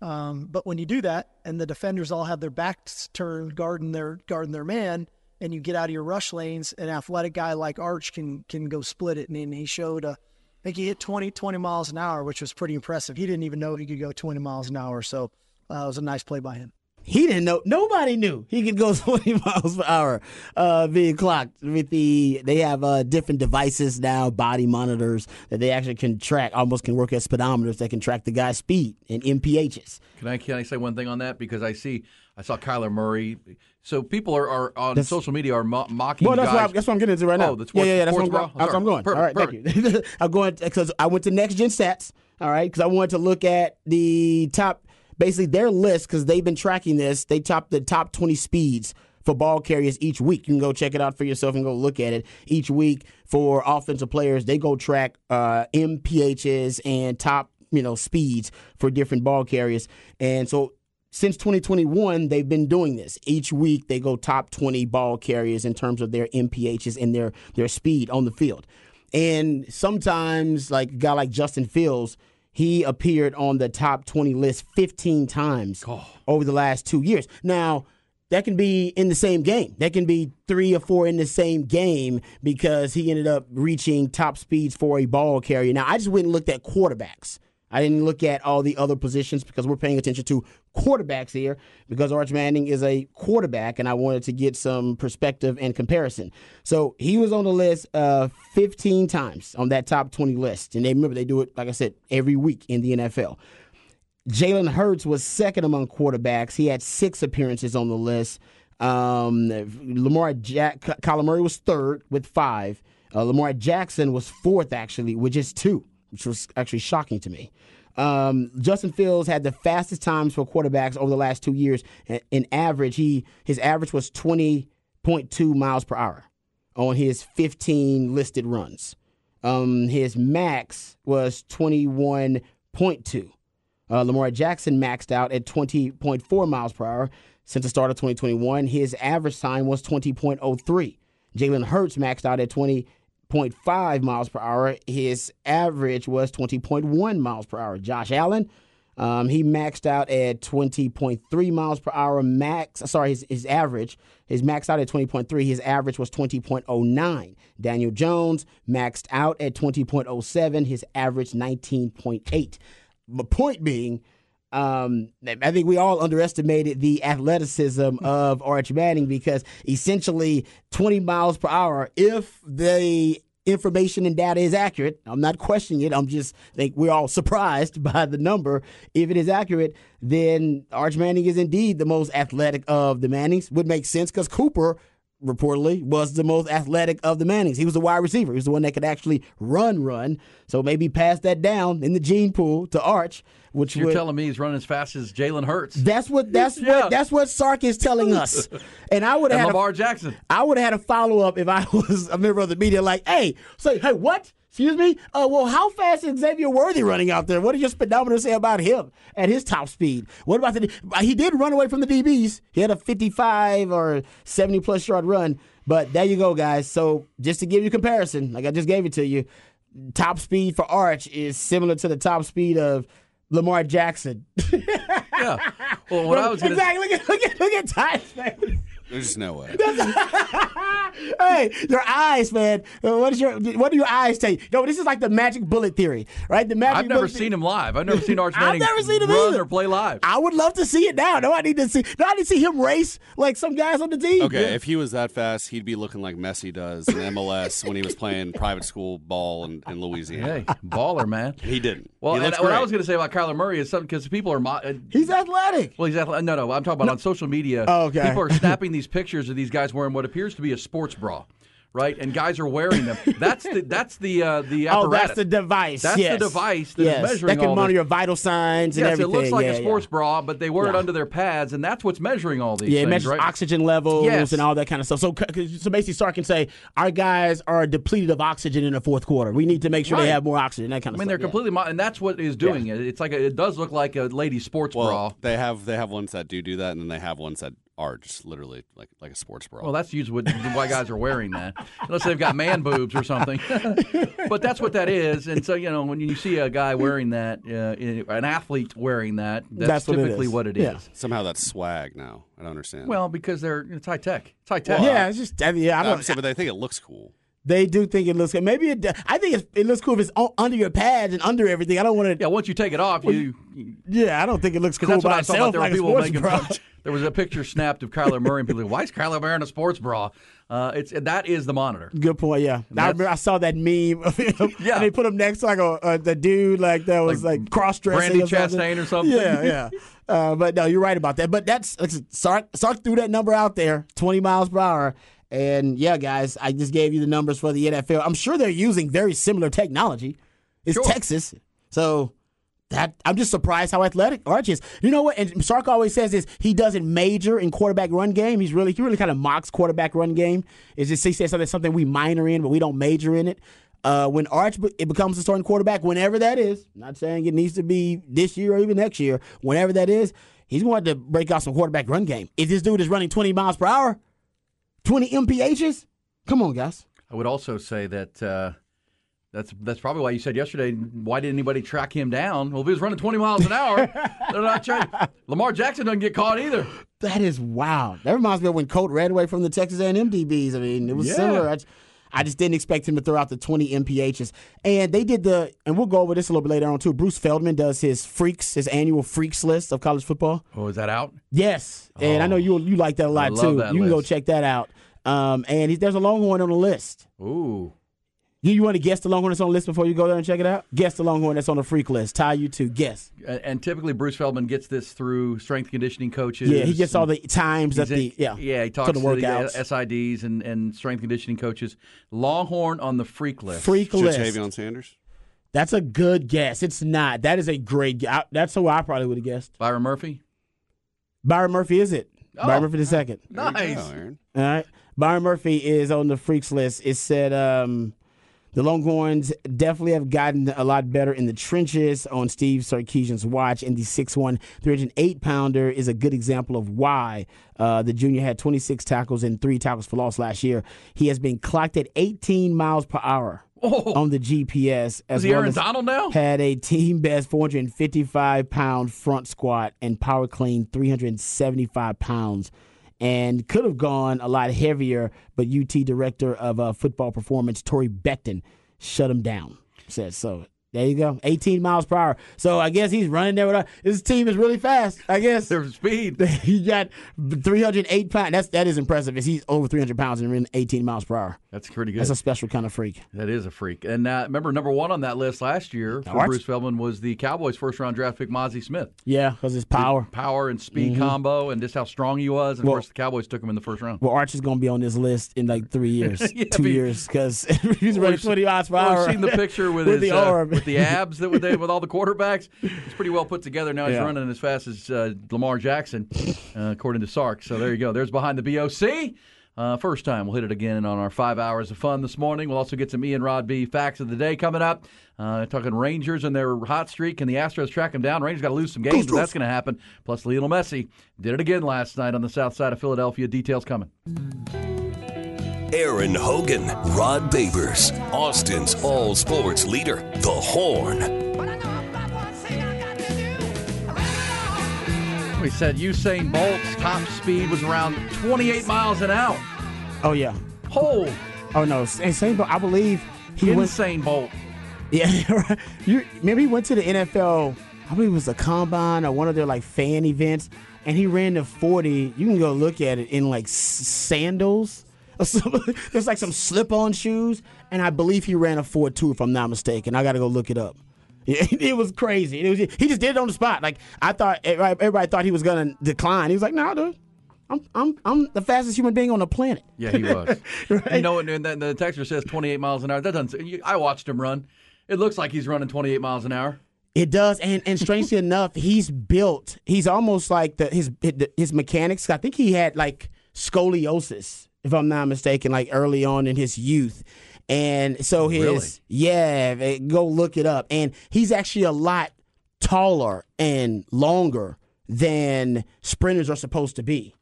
Um, but when you do that, and the defenders all have their backs turned, guarding their guarding their man, and you get out of your rush lanes, an athletic guy like Arch can can go split it, and, then he showed a I think he hit 20, 20 miles an hour, which was pretty impressive. He didn't even know he could go 20 miles an hour, so uh, it was a nice play by him. He didn't know. Nobody knew he could go 20 miles per hour uh, being clocked. With the they have uh, different devices now, body monitors that they actually can track. Almost can work as speedometers that can track the guy's speed and MPHs. Can I can I say one thing on that because I see I saw Kyler Murray. So people are, are on That's- social media are mo- mocking. Well, that's guys. what, I, that's what I'm getting into right now. Oh, the sports, yeah, yeah, yeah. That's what I'm, sports going. bra? That's what I'm going. Perfect, All right, perfect. thank you. I'm going because I went to Next Gen Stats. All right, because I wanted to look at the top, basically their list because they've been tracking this. They top the top 20 speeds for ball carriers each week. You can go check it out for yourself and go look at it each week for offensive players. They go track uh, MPHs and top you know speeds for different ball carriers, and so since 2021, they've been doing this. Each week, they go top 20 ball carriers in terms of their MPHs and their their speed on the field. And sometimes, like a guy like Justin Fields, he appeared on the top 20 list 15 times over the last two years. Now, that can be in the same game. That can be three or four in the same game because he ended up reaching top speeds for a ball carrier. Now, I just went and looked at quarterbacks. I didn't look at all the other positions because we're paying attention to quarterbacks here because Arch Manning is a quarterback and I wanted to get some perspective and comparison. So he was on the list uh, 15 times on that top 20 list. And they remember they do it, like I said, every week in the NFL. Jalen Hurts was second among quarterbacks. He had six appearances on the list. Um, Lamar Jack, Kyler Murray was third with five. Uh, Lamar Jackson was fourth actually with just two, which was actually shocking to me. Um, Justin Fields had the fastest times for quarterbacks over the last two years. In average, he his average was twenty point two miles per hour on his fifteen listed runs. Um, his max was twenty one point two. Uh, Lamar Jackson maxed out at 20.4 miles per hour. Since the start of 2021, his average time was 20.03. Jalen Hurts maxed out at 20.5 miles per hour. His average was 20.1 miles per hour. Josh Allen, um, he maxed out at 20.3 miles per hour. Max, sorry, his, his average, his maxed out at 20.3. His average was 20.09. Daniel Jones maxed out at 20.07. His average 19.8. The point being, um, I think we all underestimated the athleticism of Arch Manning because essentially 20 miles per hour, if the information and data is accurate, I'm not questioning it. I'm just think we're all surprised by the number. If it is accurate, then Arch Manning is indeed the most athletic of the Mannings. Would make sense because Cooper reportedly was the most athletic of the Mannings. He was the wide receiver. He was the one that could actually run, run. So maybe pass that down in the gene pool to Arch, which You're would, telling me he's running as fast as Jalen Hurts. that's what that's Yeah. what that's what Sark is telling us. And I would have had a, Lamar Jackson. I would have had a follow up if I was a member of the media. Like, hey, say, hey, what? Excuse me. Uh, well, how fast is Xavier Worthy running out there? What does your speedometer say about him at his top speed? What about the? He did run away from the DBs. He had a 55 or 70 plus yard run. But there you go, guys. So just to give you comparison, like I just gave it to you, top speed for Arch is similar to the top speed of Lamar Jackson. Yeah. Well, what I was going to exactly. Look at look at look at Ty's face. There's just no way. hey, your eyes, man. Uh, What is your what do your eyes tell you? No, this is like the magic bullet theory, right? The magic. I've never bullet seen him live. I've never seen Arch Manning. I've never seen him run either. or play live. I would love to see it now. No, I need to see. No, I need to see him race like some guys on the team. Okay, if he was that fast, he'd be looking like Messi does in MLS when he was playing private school ball in, in Louisiana. Hey, baller, man. He didn't. Well, he and what I was going to say about Kyler Murray is something because people are. Mo- uh, he's athletic. well, he's athletic. No, no, I'm talking about on social media. Oh, okay. People are snapping these pictures of these guys wearing what appears to be a sports bra, right? And guys are wearing them. That's the that's the uh, the Oh, that's the device. That's yes. the device that is yes. measuring that can all monitor this. your vital signs and Yes, it looks like yeah, a sports yeah. bra, but they wear it under their pads, and that's what's measuring all these Yeah, it measures right? oxygen levels Yes. and all that kind of stuff. So, so basically, Sark can say our guys are depleted of oxygen in the fourth quarter. We need to make sure Right. they have more oxygen. That kind of. I mean, stuff. they're yeah. completely, mo- and that's what is doing it. It's like a, it does look like a ladies' sports well, bra. they have they have ones that do do that, and then they have ones that are just literally like like a sports bra. Well, that's usually what, why guys are wearing that, unless they've got man boobs or something. but that's what that is. And so, you know, when you see a guy wearing that, uh, an athlete wearing that, that's, That's what it typically what it is. Yeah. Somehow that's swag now. I don't understand. Well, because they're it's high tech. It's high tech. yeah, it's just I mean, yeah, I I don't. understand, but they think it looks cool. They do think it looks good. Maybe it. I think it's, it looks cool if it's on, under your pads and under everything. I don't want to. Yeah, once you take it off, you Yeah, I don't think it looks cool that's what by I saw. itself There were like a people sports making bra. fun. There was a picture snapped of Kyler Murray, and people, like, why is Kyler wearing a sports bra? Uh, it's that is the monitor. Good point. Yeah, I, remember, I saw that meme of him. Yeah. and they put him next to like a, a the dude like that was Like like, cross dressing. Brandi Chastain or something. Yeah, yeah. Uh, but no, you're right about that. But that's like, Sark, Sark threw that number out there, 20 miles per hour. And yeah, guys, I just gave you the numbers for the NFL. I'm sure they're using very similar technology. It's Sure. Texas, so that I'm just surprised how athletic Arch is. You know what? And Sark always says this: he doesn't major in quarterback run game. He's really he really kind of mocks quarterback run game. It's just he says something something we minor in, but we don't major in it. Uh, when Arch it becomes a starting quarterback, whenever that is, not saying it needs to be this year or even next year, whenever that is, he's going to break out some quarterback run game. If this dude is running 20 miles per hour, 20 MPHs, come on, guys. I would also say that uh, that's that's probably why you said yesterday. Why didn't anybody track him down? Well, if he was running 20 miles an hour, they're not trying. Lamar Jackson doesn't get caught either. That is wild. That reminds me of when Colt ran away from the Texas A&M DBs. I mean, it was Yeah. similar. I, I just didn't expect him to throw out the 20 MPHs. And they did the, and we'll go over this a little bit later on too. Bruce Feldman does his freaks, his annual freaks list of college football. Oh, is that out? Yes, and I know you you like that a lot love too. that you can go check that out. Um, and he, there's a Longhorn on the list. Ooh. You, you want to guess the Longhorn that's on the list before you go there and check it out? Guess the Longhorn that's on the freak list. Tie you to guess. And, and typically, Bruce Feldman gets this through strength conditioning coaches. Yeah, he gets all the times that the yeah yeah, he talks to to the the. SIDs and, and strength conditioning coaches. Longhorn on the freak list. freak list. Ja'Tavion Sanders. That's a good guess. It's not. That is a great. gu- I, that's who I probably would have guessed. Byron Murphy. Byron Murphy is it? Oh. Byron Murphy the second. Nice. go, All right. Byron Murphy is on the freaks list. It said um, The Longhorns definitely have gotten a lot better in the trenches on Steve Sarkisian's watch, and the 6'1", 308 pounder is a good example of why uh, the junior had 26 tackles and three tackles for loss last year. He has been clocked at 18 miles per hour Oh. on the GPS. As Is he well Aaron Donald now? Had a team best 455 pound front squat and power clean 375 pounds. And could have gone a lot heavier, but UT director of uh, football performance, Torre Becton, shut him down. Said so. There you go, 18 miles per hour. So I guess he's running there with us. his team is really fast. I guess Their speed. he got 308 pounds. That's that is impressive. Is he's over 300 pounds and running 18 miles per hour. That's pretty good. That's a special kind of freak. That is a freak. And uh, remember, number one on that list last year for Arch- Bruce Feldman was the Cowboys' first round draft pick, Mazi Smith. Yeah, because his power. Power and speed combo, and just how strong he was. And Well- of course, the Cowboys took him in the first round. Well, Arch is going to be on this list in like three years, Yeah, two but- years, because he's running we've- 20 miles per hour. We've seen the picture with, with his, the uh, with the abs that with, with all the quarterbacks. It's pretty well put together. Now he's Yeah. running as fast as uh, Lamar Jackson, uh, according to Sark. So there you go. There's behind the BOC. Uh, first time we'll hit it again on our five hours of fun this morning. We'll also get some Ian Rod B facts of the day coming up. Uh, talking Rangers and their hot streak. Can the Astros track them down? Rangers got to lose some games, but that's going to happen. Plus, Lionel Messi did it again last night on the south side of Philadelphia. Details coming. Aaron Hogan, Rod Babers, Austin's all sports leader, The Horn. We said Usain Bolt's top speed was around 28 miles an hour. oh yeah. Oh, Oh no. Same, but I believe he went. insane Bolt. Yeah, you remember he went to the NFL. I believe it was a combine or one of their like fan events, and he ran the 40. You can go look at it in like sandals. There's like some slip-on shoes, and I believe he ran a 4.2 if I'm not mistaken. I got to go look it up. Yeah, it was crazy. It was, he just did it on the spot. Like I thought, everybody, thought he was gonna decline. He was like, "No, dude, I'm I'm I'm the fastest human being on the planet." Yeah, he was. Right. You know, and, and then the texter says 28 miles an hour. That doesn't. I watched him run. It looks like he's running 28 miles an hour. It does, and and strangely enough, he's built. He's almost like the his his mechanics. I think he had like scoliosis, if I'm not mistaken, like early on in his youth, and so his Really? yeah, go look it up. And he's actually a lot taller and longer than sprinters are supposed to be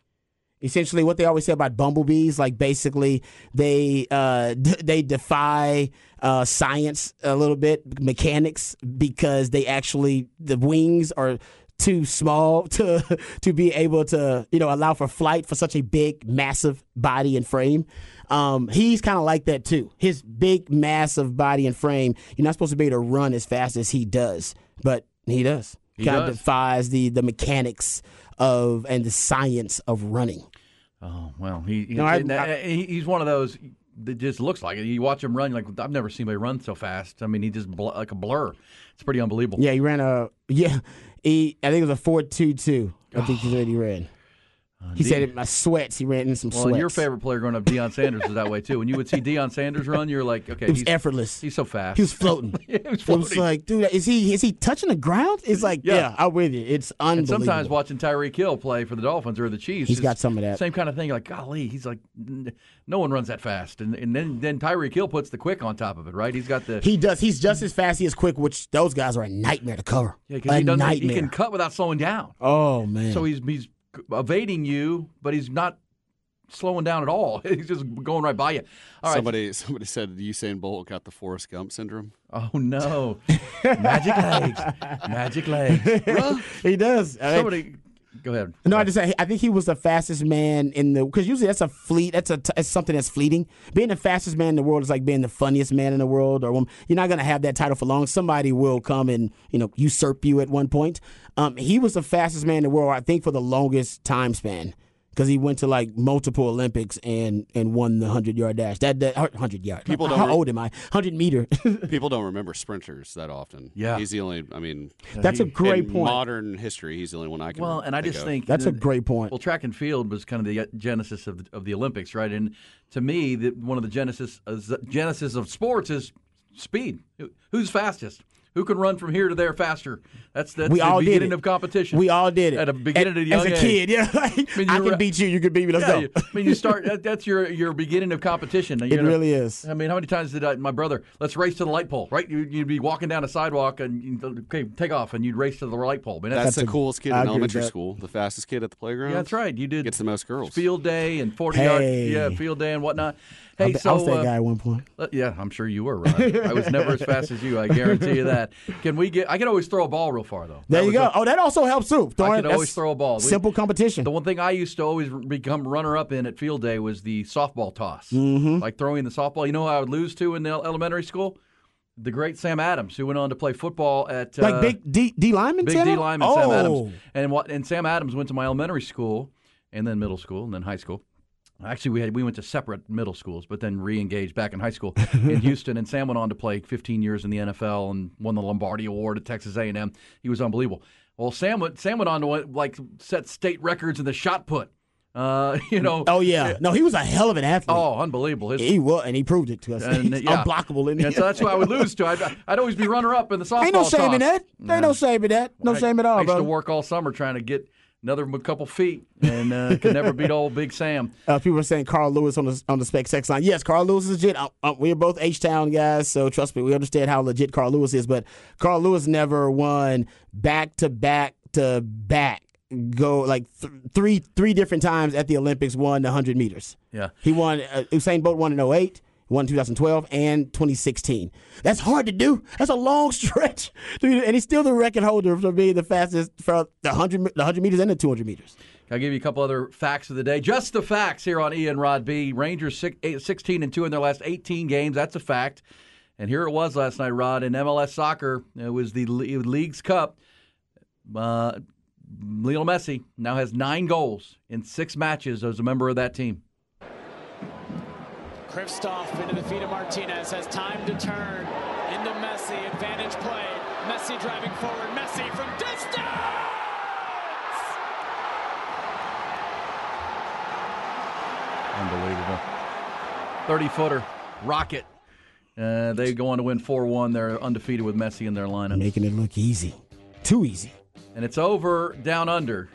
essentially what they always say about bumblebees like basically they uh d- they defy uh science a little bit mechanics because they actually the wings are too small to to be able to you know allow for flight for such a big massive body and frame um he's kind of like that too his big massive body and frame you're not supposed to be able to run as fast as he does but he does He kind of defies the the mechanics of and the science of running Oh well, he, he- No, I- and, uh, I- he's one of those that just looks like it. You watch him run, like I've never seen anybody run so fast. I mean, he just bl- like a blur. It's pretty unbelievable. Yeah, he ran a yeah. He I think it was a four two two. I think said he ran. Uh, he said in my sweats. He ran in some Well, sweats. your favorite player growing up, Deion Sanders, was that way too. When you would see Deion Sanders run, you're like, okay, It was he's, effortless. he's so fast. He was floating. He was It was like, dude, is he is he touching the ground? It's like, Yeah. yeah, I'm with you. It's unbelievable. And sometimes watching Tyreek Hill play for the Dolphins or the Chiefs, He's got some of that. Same kind of thing. You're like, golly, he's like, no one runs that fast. And and then then Tyreek Hill puts the quick on top of it, right? He's got the he does. He's just as fast. He is quick, which those guys are a nightmare to cover. yeah, because he doesn't he can cut without slowing down. oh man. So he's he's evading you, but he's not slowing down at all. He's just going right by you. All right. somebody somebody said Usain Bolt got the Forrest Gump syndrome. Oh no, magic legs, magic legs. he does. I mean, Somebody, go ahead. No, I just say I think he was the fastest man in the because usually that's a fleet. That's a that's something that's fleeting. Being the fastest man in the world is like being the funniest man in the world, or. You're not gonna have that title for long. Somebody will come and you know usurp you at one point. Um, he was the fastest man in the world, I think, for the longest time span because he went to like multiple Olympics and and won the hundred yard dash. That that hundred yard. People How don't re- old am I? Hundred meter. People don't remember sprinters that often. Yeah. he's the only. I mean, That's a great in point. modern history, he's the only one I can. Well, and I think just of. think That's a great point. Well, track and field was kind of the genesis of the, of the Olympics, right? And to me, the, one of the genesis uh, genesis of sports is speed. Who's fastest? Who can run from here to there faster? That's that's We the all did beginning it. of competition. We all did it at a beginning At- of a young as a age. kid. Yeah, like, mean, I you're can beat you. You can beat me. Let's Yeah, go. you- I mean, you start. That, that's your your beginning of competition. It really is. I mean, how many times did I, my brother? Let's race to the light pole, right? You, you'd be walking down a sidewalk and okay, take off, and you'd race to the light pole. I mean, That's, the coolest kid I in elementary school. The fastest kid at the playground. Yeah, that's right. You did Gets the most girls. field day and forty Hey. yard, yeah, field day and whatnot. I, Hey, so I was that guy at one point. uh, yeah, I'm sure you were. Ron. I was never as fast as you. I guarantee you that. Can we get? I can always throw a ball real far though. There That you go. a- oh, that also helps too. Throwing, could always throw a ball. We- Simple competition. The one thing I used to always become runner up in at field day was the softball toss, Mm-hmm. like throwing the softball. You know who I would lose to in the elementary school? The great Sam Adams, who went on to play football at like uh, big D, D lineman. Big Tanner? D lineman oh. Sam Adams, and what? And Sam Adams went to my elementary school, and then middle school, and then high school. Actually, we had we went to separate middle schools, but then re-engaged back in high school in Houston. And Sam went on to play 15 years in the NFL and won the Lombardi Award at Texas A&M. He was unbelievable. Well, Sam went Sam went on to like set state records in the shot put. Uh, you know. Oh yeah. No, he was a hell of an athlete. Oh, unbelievable! His, He was, and he proved it to us. and, He's yeah. unblockable in Yeah, so that's who I would lose to. I'd, I'd always be runner up in the softball Ain't no shame in toss. that. Ain't no in that. No I- shame at all. I used to work all summer trying to get another couple feet, and uh, could never beat old Big Sam. Uh, people are saying Carl Lewis on the on the spec sex line. Yes, Carl Lewis is legit. Uh, uh, we're both H Town guys, so trust me, we understand how legit Carl Lewis is. But Carl Lewis never won back to back to back. Go like th- three three different times at the Olympics. Won the hundred meters. Yeah. He won. Uh, Usain Bolt won in 08, won 2012, and 2016. That's hard to do. That's a long stretch. And he's still the record holder for being the fastest for the 100, the 100 meters and the 200 meters. I'll give you a couple other facts of the day. Just the facts here on Ian Rod B. Rangers six, eight, 16 and 2 in their last 18 games. That's a fact. And here it was last night, Rod, in MLS soccer. It was the Leagues Cup. Uh, Lionel Messi now has nine goals in six matches as a member of that team. Kristoff into the feet of Martinez has time to turn into Messi. Advantage play. Messi driving forward. Messi from distance. Unbelievable. 30 footer, rocket. Uh, they go on to win 4 1. They're undefeated with Messi in their lineup. Making it look easy. Too easy. And it's over down under.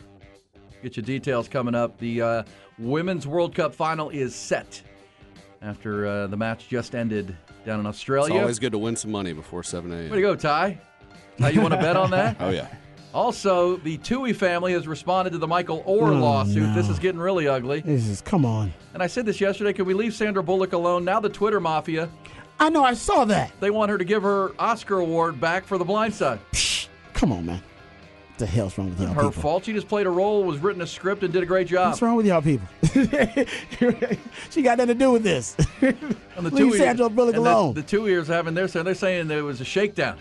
Get your details coming up. The uh, Women's World Cup final is set after uh, the match just ended down in Australia. It's always good to win some money before 7 a.m. Way to go, Ty. How you want to bet on that? Oh, yeah. Also, the Tuohy family has responded to the Michael Oher Oh, lawsuit. This is getting really ugly. This is, come on. And I said this yesterday. Can we leave Sandra Bullock alone? Now the Twitter mafia, I know, I saw that. they want her to give her Oscar award back for The Blind Side. Come on, man. The hell's wrong with y'all Her people? fault. She just played a role, was written a script, and did a great job. What's wrong with y'all people? she got nothing to do with this. And the Leave two Sandra Bullock and the- alone. The, two ears having their say they're saying there was a shakedown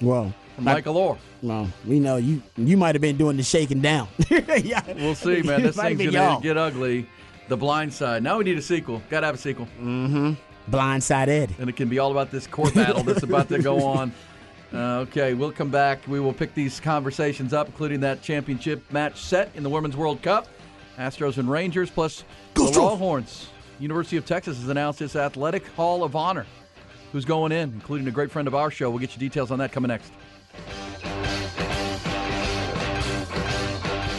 well, Michael Oher. well, we know you you might have been doing the shaking down. yeah. We'll see, man. This thing's gonna y'all. get ugly. The Blind Side. Now we need a sequel. Got to have a sequel, Mm-hmm. Blindside Ed. and it can be all about this court battle that's about to go on. Uh, okay, we'll come back. We will pick these conversations up, including that championship match set in the Women's World Cup. Astros and Rangers, plus Go the Longhorns. University of Texas has announced its Athletic Hall of Honor. Who's going in, including a great friend of our show. We'll get you details on that coming next.